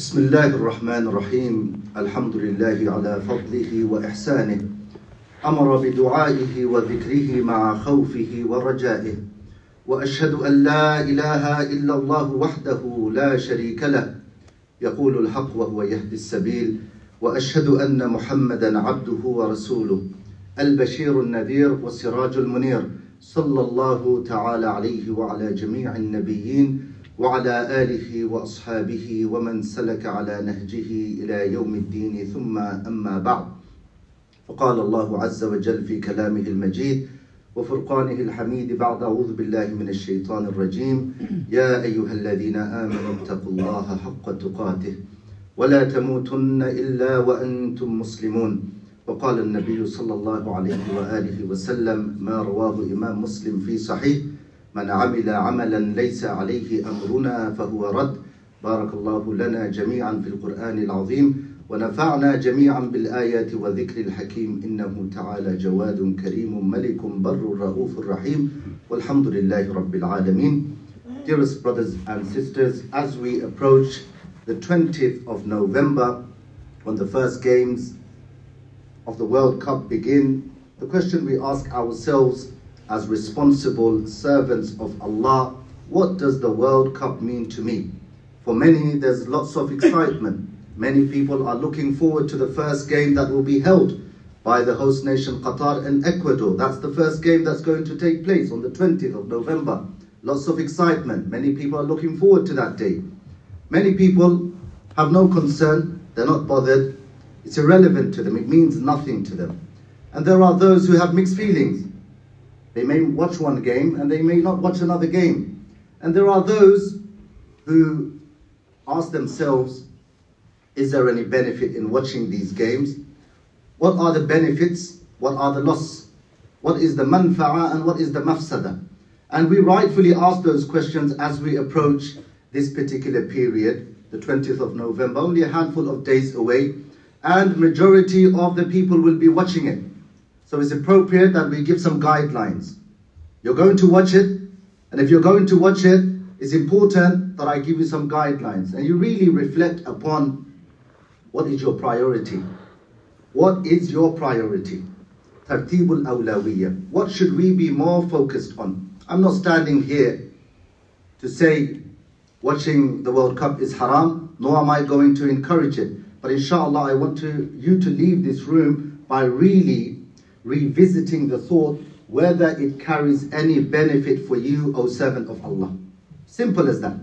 بسم الله الرحمن الرحيم. الحمد لله على فضله وإحسانه. أمر بدعائه وذكره مع خوفه ورجائه. وأشهد أن لا إله إلا الله وحده لا شريك له. يقول الحق وهو يهدي السبيل. وأشهد أن محمدا عبده ورسوله. البشير النذير والسراج المنير. صلى الله تعالى عليه وعلى جميع النبيين وعلى آله وأصحابه ومن سلك على نهجه إلى يوم الدين ثم أما بعد. فقال الله عز وجل في كلامه المجيد وفرقانه الحميد بعد أعوذ بالله من الشيطان الرجيم. يا أيها الذين آمنوا اتقوا الله حق تقاته ولا تموتن إلا وأنتم مسلمون. وقال النبي صلى الله عليه وآله وسلم ما رواه إمام مسلم في صحيح. من عمل عملا ليس عليه أمرنا فهو رد. بارك الله لنا جميعا في القرآن العظيم ونفعنا جميعا بالآيات وذكر الحكيم. إنه تعالى جواد كريم ملك بر رؤوف رحيم. والحمد لله رب العالمين. Dearest brothers and sisters, as we approach the 20th of November, when the first games of the World Cup begin, the question we ask ourselves as responsible servants of Allah, what does the World Cup mean to me? For many, there's lots of excitement. Many people are looking forward to the first game that will be held by the host nation Qatar and Ecuador. That's the first game that's going to take place on the 20th of November. Lots of excitement. Many people are looking forward to that day. Many people have no concern, they're not bothered. It's irrelevant to them, it means nothing to them. And there are those who have mixed feelings. They may watch one game and they may not watch another game. And there are those who ask themselves, is there any benefit in watching these games? What are the benefits? What are the loss? What is the manfa'a and what is the mafsada? And we rightfully ask those questions as we approach this particular period, the 20th of November, only a handful of days away, and majority of the people will be watching it. So it's appropriate that we give some guidelines. You're going to watch it, and if you're going to watch it, it's important that I give you some guidelines and you really reflect upon what is your priority. What is your priority? Tartibul awlawiyya. What should we be more focused on? I'm not standing here to say watching the World Cup is haram, nor am I going to encourage it. But inshallah, I want to, you to leave this room by really revisiting the thought whether it carries any benefit for you, O servant of Allah. Simple as that.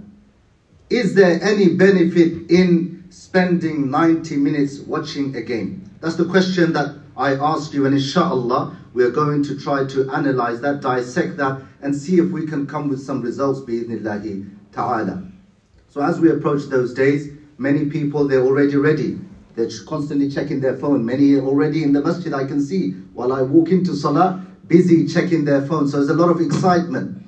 Is there any benefit in spending 90 minutes watching a game? That's the question that I asked you, and inshallah, we're going to try to analyze that, dissect that, and see if we can come with some results, bi'idhnillahi ta'ala. So as we approach those days, many people, they're already ready. They're constantly checking their phone. Many are already in the masjid, I can see, while I walk into salah, busy checking their phone. So there's a lot of excitement.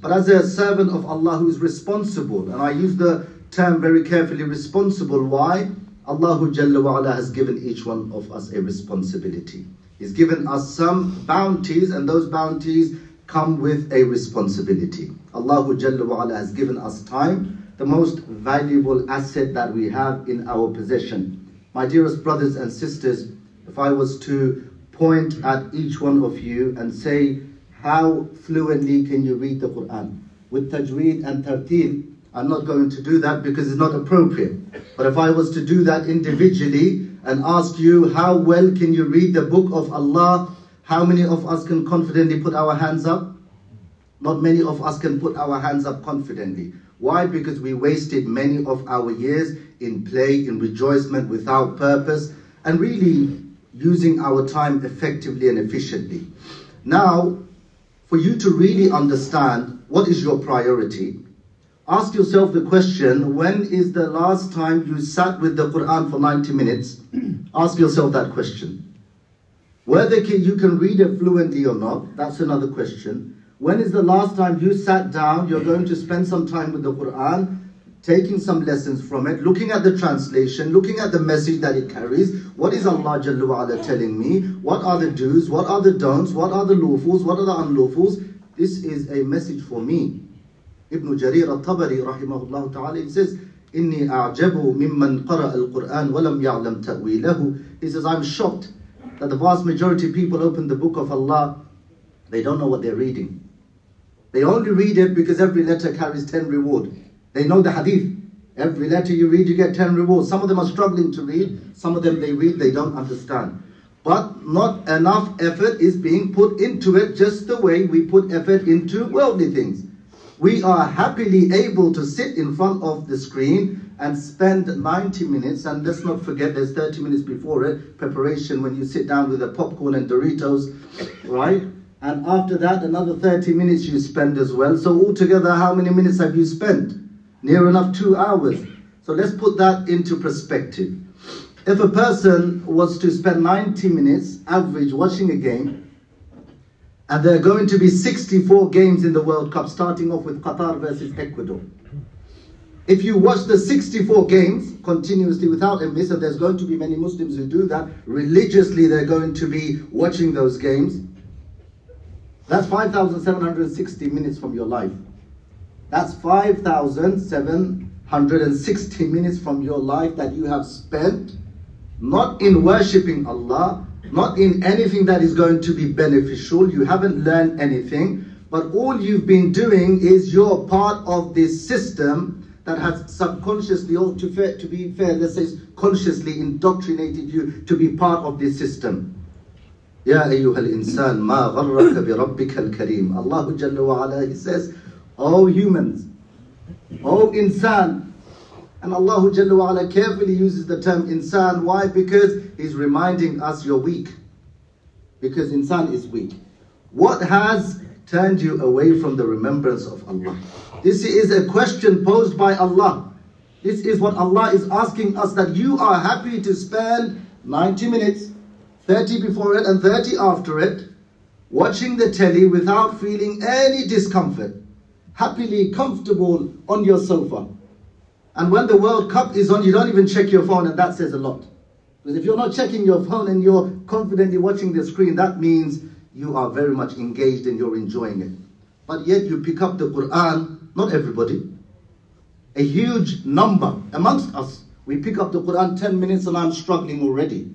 But as a servant of Allah who is responsible, and I use the term very carefully, responsible, why? Allah Jalla wa'ala has given each one of us a responsibility. He's given us some bounties, and those bounties come with a responsibility. Allah Jalla wa'ala has given us time, the most valuable asset that we have in our possession. My dearest brothers and sisters, if I was to point at each one of you and say, how fluently can you read the Quran? With tajweed and tartil, I'm not going to do that because it's not appropriate. But if I was to do that individually and ask you, how well can you read the book of Allah? How many of us can confidently put our hands up? Not many of us can put our hands up confidently. Why? Because we wasted many of our years in play, in rejoicement without purpose, and really using our time effectively and efficiently. Now, for you to really understand what is your priority, ask yourself the question when is the last time you sat with the Quran for 90 minutes? ask yourself that question. Whether you can read it fluently or not, that's another question. When is the last time you sat down, you're going to spend some time with the Quran, taking some lessons from it, looking at the translation, looking at the message that it carries. What is Allah Jalla wa'ala telling me? What are the do's? What are the don'ts? What are the lawfuls? What are the unlawfuls? This is a message for me. Ibn Jarir al-Tabari rahimahullah ta'ala, he says, إني أعجب ممن قرأ القرآن ولم يعلم تأويله. He says, I'm shocked that the vast majority of people open the book of Allah, they don't know what they're reading. They only read it because every letter carries 10 reward. They know the hadith. Every letter you read, you get 10 rewards. Some of them are struggling to read. Some of them they read, they don't understand. But not enough effort is being put into it just the way we put effort into worldly things. We are happily able to sit in front of the screen and spend 90 minutes, and let's not forget there's 30 minutes before it, preparation when you sit down with the popcorn and Doritos, right? And after that, another 30 minutes you spend as well. So altogether, how many minutes have you spent? Near enough two hours. So let's put that into perspective. If a person was to spend 90 minutes average watching a game, and there are going to be 64 games in the World Cup, starting off with Qatar versus Ecuador. If you watch the 64 games continuously without a miss, and there's going to be many Muslims who do that, religiously they're going to be watching those games. That's 5,760 minutes from your life. That's 5,760 minutes from your life that you have spent not in worshipping Allah, not in anything that is going to be beneficial. You haven't learned anything, but all you've been doing is you're part of this system that has subconsciously, or to, fair, to be fair, let's say consciously indoctrinated you to be part of this system. يا أيها الإنسان ما غرك بربك الكريم Allah Jalla wa ala, He says, O humans, O insan, and Allah carefully uses the term insan. Why? Because He's reminding us you're weak. Because insan is weak. What has turned you away from the remembrance of Allah? This is a question posed by Allah. This is what Allah is asking us that you are happy to spend 90 minutes 30 before it and 30 after it, watching the telly without feeling any discomfort, happily comfortable on your sofa. And when the World Cup is on, you don't even check your phone, and that says a lot. Because if you're not checking your phone and you're confidently watching the screen, that means you are very much engaged and you're enjoying it. But yet you pick up the Quran, not everybody, a huge number amongst us. We pick up the Quran 10 minutes and I'm struggling already.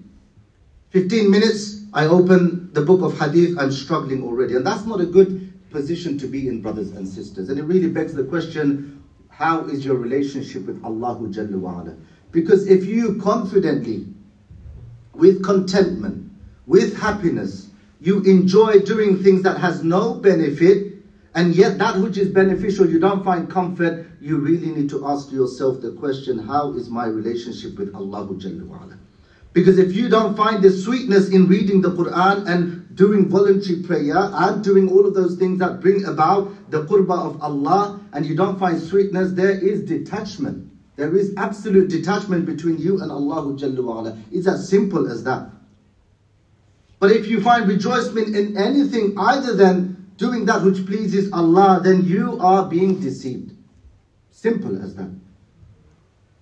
15 minutes, I open the book of Hadith, I'm struggling already. And that's not a good position to be in, brothers and sisters. And it really begs the question how is your relationship with Allah? Because if you confidently, with contentment, with happiness, you enjoy doing things that has no benefit, and yet that which is beneficial you don't find comfort, you really need to ask yourself the question, how is my relationship with Allah? Because if you don't find the sweetness in reading the Quran and doing voluntary prayer and doing all of those things that bring about the qurbah of Allah and you don't find sweetness, there is detachment. There is absolute detachment between you and Allah. It's as simple as that. But if you find rejoicement in anything other than doing that which pleases Allah, then you are being deceived. Simple as that.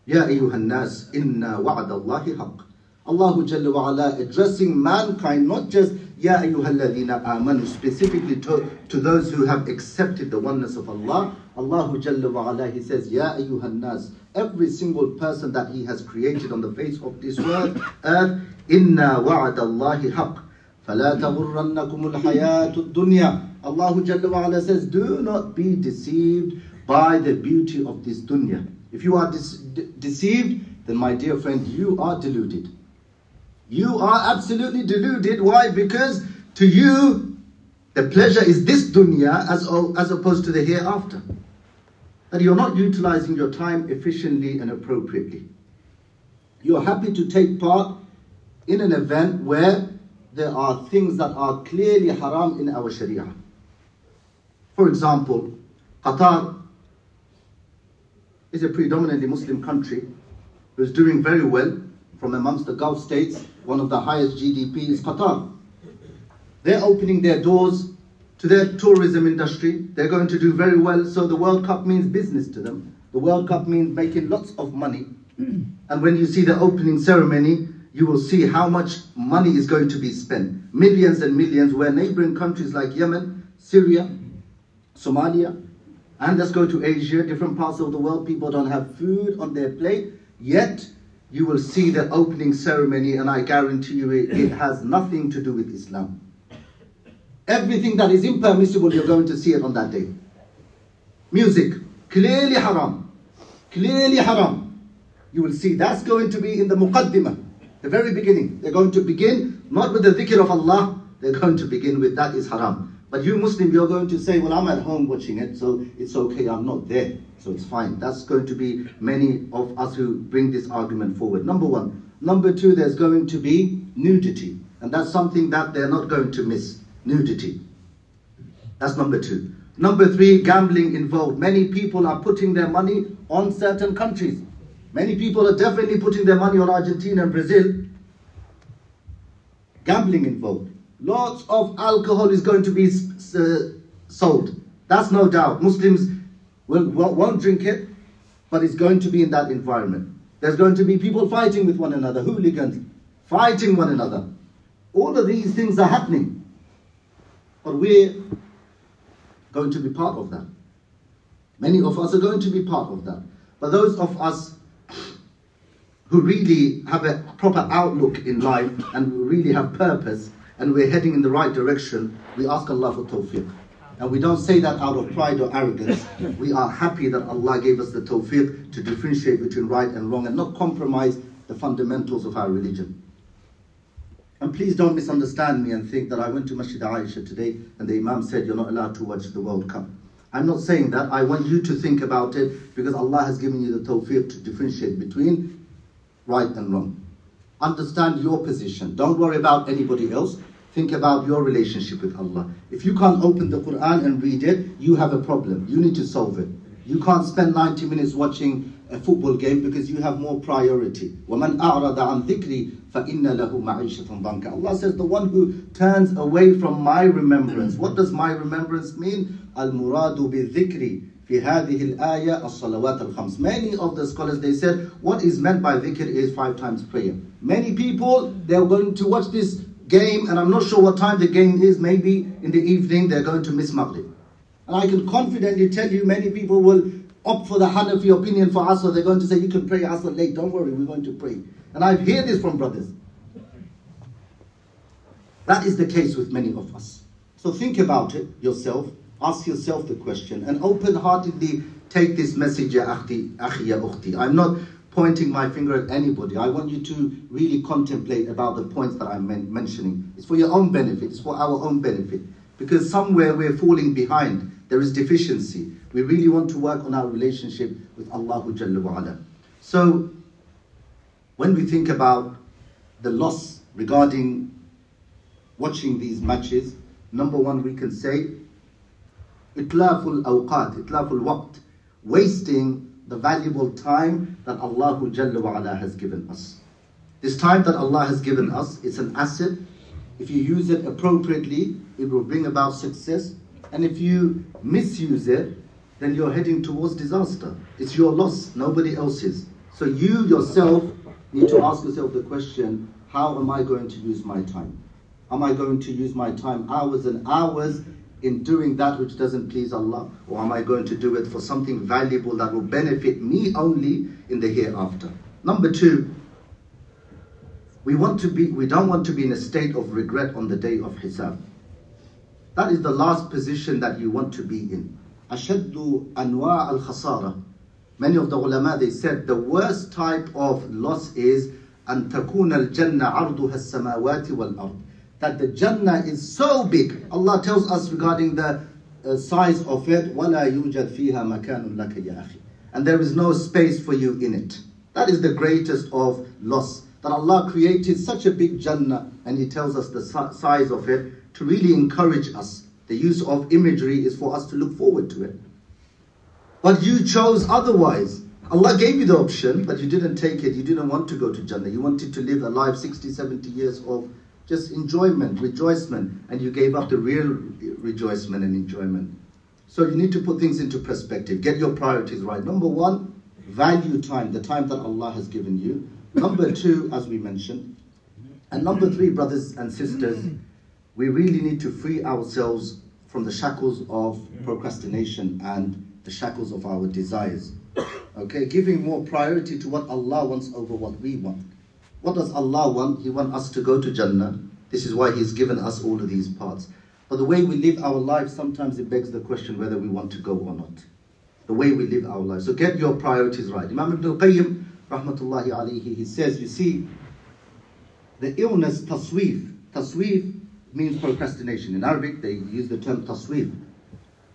Ya ayyuhan nas, inna wa'ad Allahi haqq. Allah Jalla wa ala addressing mankind, not just Ya ayyuhalladhina amanu, specifically to, to those who have accepted the oneness of Allah. Allah Jalla wa ala, He says, Ya ayyuhan nas, every single person that He has created on the face of this world, earth, inna wa'ad Allahi haqq. فلا تغرنكم الحياة الدنيا Allah Jalla wa ala says, do not be deceived by the beauty of this dunya. If you are de- deceived, then my dear friend, you are deluded. You are absolutely deluded. Why? Because to you, the pleasure is this dunya as, as opposed to the hereafter. That you're not utilizing your time efficiently and appropriately. You're happy to take part in an event where there are things that are clearly haram in our Sharia. For example, Qatar is a predominantly Muslim country who's doing very well from amongst the Gulf states, one of the highest GDP is Qatar. They're opening their doors to their tourism industry. They're going to do very well. So the World Cup means business to them. The World Cup means making lots of money. And when you see the opening ceremony, you will see how much money is going to be spent. Millions and millions, where neighboring countries like Yemen, Syria, Somalia, And let's go to Asia, different parts of the world, people don't have food on their plate, yet you will see the opening ceremony, and I guarantee you it, it has nothing to do with Islam. Everything that is impermissible, you're going to see it on that day. Music, clearly haram. Clearly haram. You will see that's going to be in the muqaddimah, the very beginning. They're going to begin not with the dhikr of Allah, they're going to begin with that is haram. But you Muslim, you're going to say, well, I'm at home watching it, so it's okay, I'm not there, so it's fine. That's going to be many of us who bring this argument forward. Number one. Number two, there's going to be nudity. And that's something that they're not going to miss. Nudity. That's number two. Number three, gambling involved. Many people are putting their money on certain countries. Many people are definitely putting their money on Argentina and Brazil. Gambling involved. Lots of alcohol is going to be uh, sold. That's no doubt. Muslims will, won't drink it, but it's going to be in that environment. There's going to be people fighting with one another, hooligans, fighting one another. All of these things are happening. But we're going to be part of that. Many of us are going to be part of that. But those of us who really have a proper outlook in life and really have purpose and we're heading in the right direction, we ask Allah for tawfiq. And we don't say that out of pride or arrogance. We are happy that Allah gave us the tawfiq to differentiate between right and wrong and not compromise the fundamentals of our religion. And please don't misunderstand me and think that I went to Masjid Aisha today and the Imam said you're not allowed to watch the World Cup. I'm not saying that. I want you to think about it because Allah has given you the tawfiq to differentiate between right and wrong. Understand your position. Don't worry about anybody else. Think about your relationship with Allah. If you can't open the Quran and read it, you have a problem. You need to solve it. You can't spend 90 minutes watching a football game because you have more priority. وَمَنْ أَعْرَضَ عَنْ ذِكْرِي فَإِنَّ لَهُ مَعِيشَةً ضَنْكَ Allah says the one who turns away from my remembrance. What does my remembrance mean? الْمُرَادُ بِالذِّكْرِ في هذه الآية الصلوات الخمس. Many of the scholars they said what is meant by dhikr is five times prayer. Many people they're going to watch this game and I'm not sure what time the game is. Maybe in the evening they're going to miss Maghrib. And I can confidently tell you many people will opt for the Hanafi opinion for Asr. They're going to say you can pray Asr late. Don't worry, we're going to pray. And I've heard this from brothers. That is the case with many of us. So think about it yourself. Ask yourself the question and open-heartedly take this message, ya akhti, I'm not pointing my finger at anybody. I want you to really contemplate about the points that I'm men mentioning. It's for your own benefit. It's for our own benefit. Because somewhere we're falling behind. There is deficiency. We really want to work on our relationship with Allah. So, when we think about the loss regarding watching these matches, number one, we can say itlaful awqat, itlaful waqt, wasting the valuable time that Allah Jalla wa'ala has given us. This time that Allah has given us, it's an asset. If you use it appropriately, it will bring about success. And if you misuse it, then you're heading towards disaster. It's your loss, nobody else's. So you yourself need to ask yourself the question, how am I going to use my time? Am I going to use my time hours and hours in doing that which doesn't please Allah? Or am I going to do it for something valuable that will benefit me only in the hereafter? Number two, we want to be we don't want to be in a state of regret on the day of hisab. That is the last position that you want to be in. Ashaddu anwa al khasara. Many of the ulama they said the worst type of loss is an takuna al jannah arduha as samawati wal ard that the Jannah is so big. Allah tells us regarding the uh, size of it, وَلَا يُوجَدْ فِيهَا مَكَانٌ لَكَ يَا أَخِي And there is no space for you in it. That is the greatest of loss. That Allah created such a big Jannah and He tells us the size of it to really encourage us. The use of imagery is for us to look forward to it. But you chose otherwise. Allah gave you the option, but you didn't take it. You didn't want to go to Jannah. You wanted to live a life 60, 70 years of just enjoyment, rejoicement, and you gave up the real rejoicement and enjoyment. So you need to put things into perspective. Get your priorities right. Number one, value time, the time that Allah has given you. Number two, as we mentioned. And number three, brothers and sisters, we really need to free ourselves from the shackles of procrastination and the shackles of our desires. Okay, giving more priority to what Allah wants over what we want. What does Allah want? He wants us to go to Jannah. This is why He's given us all of these parts. But the way we live our lives, sometimes it begs the question whether we want to go or not. The way we live our lives. So get your priorities right. Imam Ibn al-Qayyim, rahmatullahi alayhi, he says, you see, the illness taswif. Taswif means procrastination. In Arabic, they use the term taswif.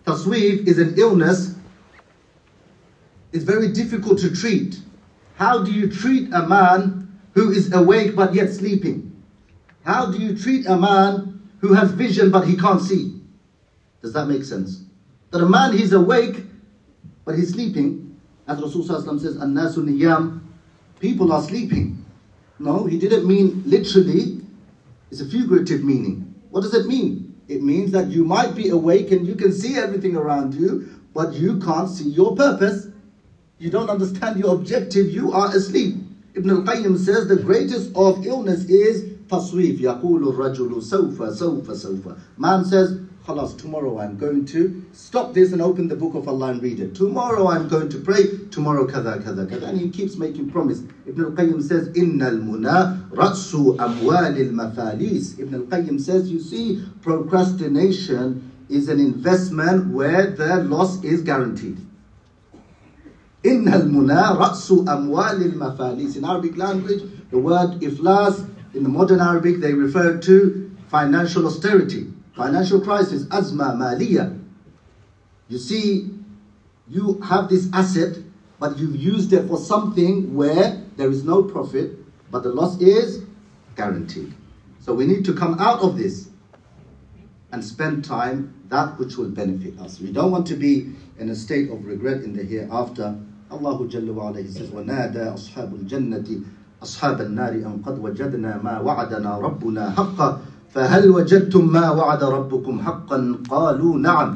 Taswif is an illness. It's very difficult to treat. How do you treat a man who is awake but yet sleeping? How do you treat a man who has vision but he can't see? Does that make sense? That a man he's awake but he's sleeping, as Rasulullah says, An-nasu niyam, people are sleeping. No, he didn't mean literally, it's a figurative meaning. What does it mean? It means that you might be awake and you can see everything around you, but you can't see your purpose. You don't understand your objective, you are asleep. Ibn al-Qayyim says the greatest of illness is taswif. يقول الرجل سوف سوف سوف. Man says, Khalas, tomorrow I'm going to stop this and open the book of Allah and read it. Tomorrow I'm going to pray. Tomorrow kada kada kada. And he keeps making promise. Ibn al-Qayyim says, Inna al-muna ratsu amwal al-mafalis. Ibn al-Qayyim says, you see, procrastination is an investment where the loss is guaranteed. Inna al-muna ratsu amwal al-mafalis. In Arabic language, the word iflas, in the modern Arabic, they refer to financial austerity. Financial crisis, azma maliya. You see, you have this asset, but you've used it for something where there is no profit, but the loss is guaranteed. So we need to come out of this and spend time that which will benefit us. We don't want to be in a state of regret in the hereafter. Wa ala, He says, وَنَادَى أَصْحَابُ الْجَنَّةِ أَصْحَابَ النَّارِ أَنْ قَدْ وَجَدْنَا مَا وَعَدَنَا رَبُّنَا حَقًّا فهل وجدتم ما وعد ربكم حقا قالوا نعم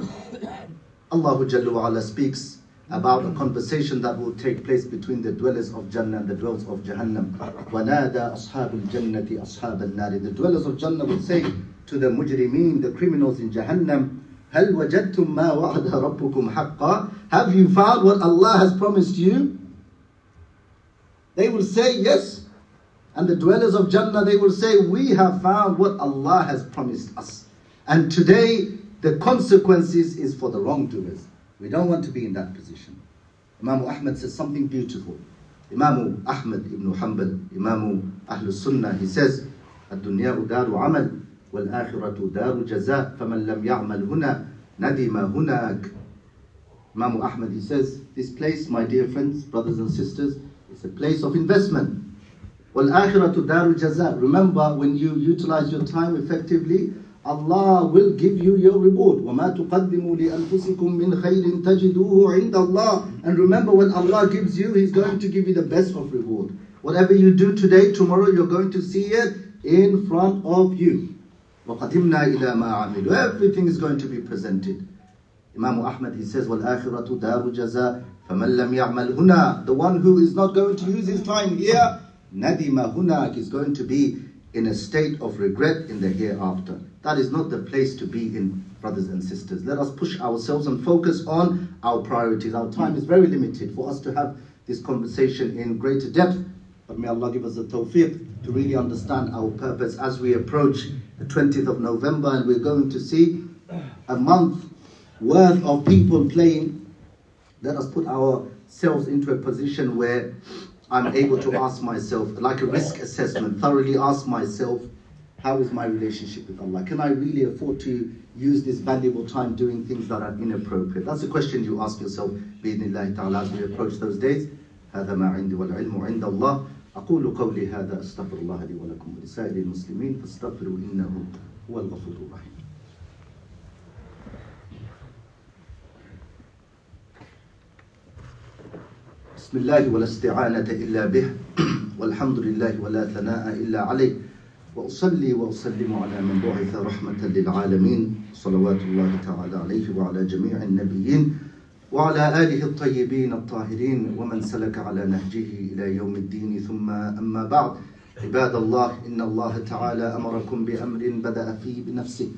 Jalla wa ala speaks about a conversation that will take place between the dwellers of Jannah and the dwellers of Jahannam. وَنَادَى أَصْحَابُ الْجَنَّةِ أَصْحَابَ النَّارِ The dwellers of Jannah will say to the mujrimeen, the criminals in Jahannam, هَلْ وَجَدْتُم مَا وَعَدَ رَبُّكُمْ حَقًّا Have you found what Allah has promised you? They will say, yes. And the dwellers of Jannah, they will say, we have found what Allah has promised us. And today, the consequences is for the wrongdoers. We don't want to be in that position. Imam Ahmad says something beautiful. Imam Ahmad ibn Hanbal, Imam Ahlul Sunnah, he says, الدنيا دار عمل والآخرة دار جزاء فمن لم يعمل هنا ندم هناك Imam Ahmad, he says, this place, my dear friends, brothers and sisters, is a place of investment. وَالْآخِرَةُ دَارُ الْجَزَاءِ Remember, when you utilize your time effectively, Allah will give you your reward. وَمَا تُقَدِّمُوا لِأَنفُسِكُم مِّنْ خَيْرٍ تَجِدُوهُ عِندَ اللَّهِ And remember, when Allah gives you, He's going to give you the best of reward. Whatever you do today, tomorrow you're going to see it in front of you. وَقَدِمْنَا إِلَى مَا عَمِلُوا Everything is going to be presented. Imam Ahmad, he says, وَالْآخِرَةُ دَارُ جَزَاء فَمَنْ لَمْ يَعْمَلْ هُنَا The one who is not going to use his time here, nadima hunak is going to be in a state of regret in the hereafter. That is not the place to be in, brothers and sisters. Let us push ourselves and focus on our priorities. Our time is very limited for us to have this conversation in greater depth. But may Allah give us the tawfiq to really understand our purpose as we approach the 20th of November and we're going to see a month worth of people playing. Let us put ourselves into a position where I'm able to ask myself, like a risk assessment, thoroughly ask myself, how is my relationship with Allah? Can I really afford to use this valuable time doing things that are inappropriate? That's a question you ask yourself, بإذن الله تعالى, as we approach those days. هذا ما عندي والعلم عند الله أقول قولي هذا أستغفر الله لي ولكم ولسائر المسلمين فاستغفروا إنه هو الغفور الرحيم. بسم الله ولا استعانة إلا به والحمد لله ولا ثناء إلا عليه وأصلي وأسلم على من بعث رحمة للعالمين صلوات الله تعالى عليه وعلى جميع النبيين وعلى آله الطيبين الطاهرين ومن سلك على نهجه إلى يوم الدين ثم أما بعد. عباد الله إن الله تعالى أمركم بأمر بدأ فيه بنفسه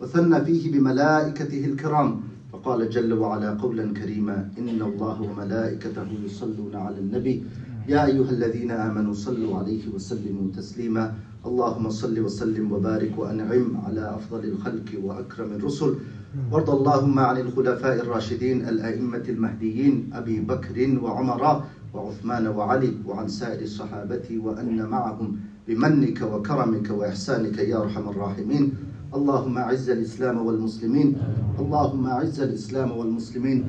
وثنى فيه بملائكته الكرام فقال جل وعلا قولا كريما إن الله وملائكته يصلون على النبي. يا أيها الذين آمنوا صلوا عليه وسلموا تسليما. اللهم صل وسلم وبارك وأنعم على أفضل الخلق وأكرم الرسل. وارض اللهم عن الخلفاء الراشدين الأئمة المهديين أبي بكر وعمر وعثمان وعلي وعن سائر الصحابة وأن معهم بمنك وكرمك وإحسانك يا أرحم الراحمين. اللهم أعز الإسلام والمسلمين. اللهم أعز الإسلام والمسلمين.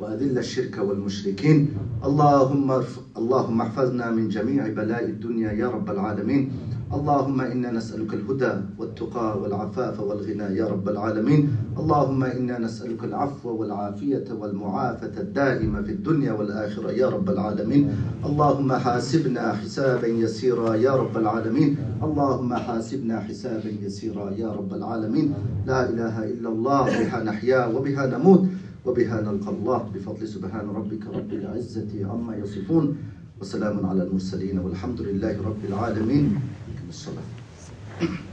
وأذل الشرك والمشركين. اللهم اللهم احفظنا من جميع بلاء الدنيا يا رب العالمين. اللهم إنا نسألك الهدى والتقى والعفاف والغنى يا رب العالمين. اللهم إنا نسألك العفو والعافية والمعافاة الدائمة في الدنيا والآخرة يا رب العالمين. اللهم حاسبنا حسابا يسيرا يا رب العالمين. اللهم حاسبنا حسابا يسيرا يا رب العالمين. لا إله إلا الله بها نحيا وبها نموت وبها نلقى الله. بفضل سبحان ربك رب العزة عما يصفون. وسلام على المرسلين والحمد لله رب العالمين. professora. Né?